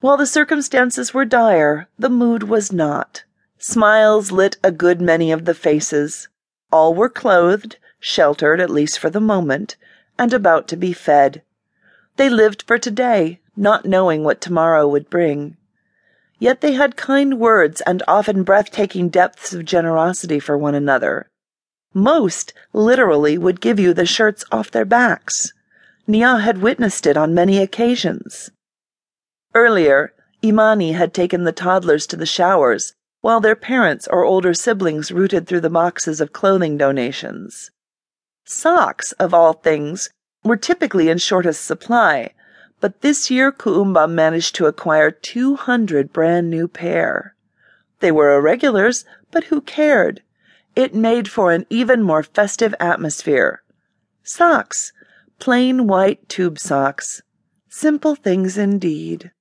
While the circumstances were dire, the mood was not. Smiles lit a good many of the faces. All were clothed, sheltered at least for the moment, and about to be fed. They lived for today, not knowing what tomorrow would bring. Yet they had kind words and often breathtaking depths of generosity for one another. Most literally would give you the shirts off their backs. Nia had witnessed it on many occasions. Earlier, Imani had taken the toddlers to the showers, while their parents or older siblings rooted through the boxes of clothing donations. Socks, of all things, were typically in shortest supply, but this year Kuumba managed to acquire 200 brand new pair. They were irregulars, but who cared? It made for an even more festive atmosphere. Socks, plain white tube socks. Simple things indeed.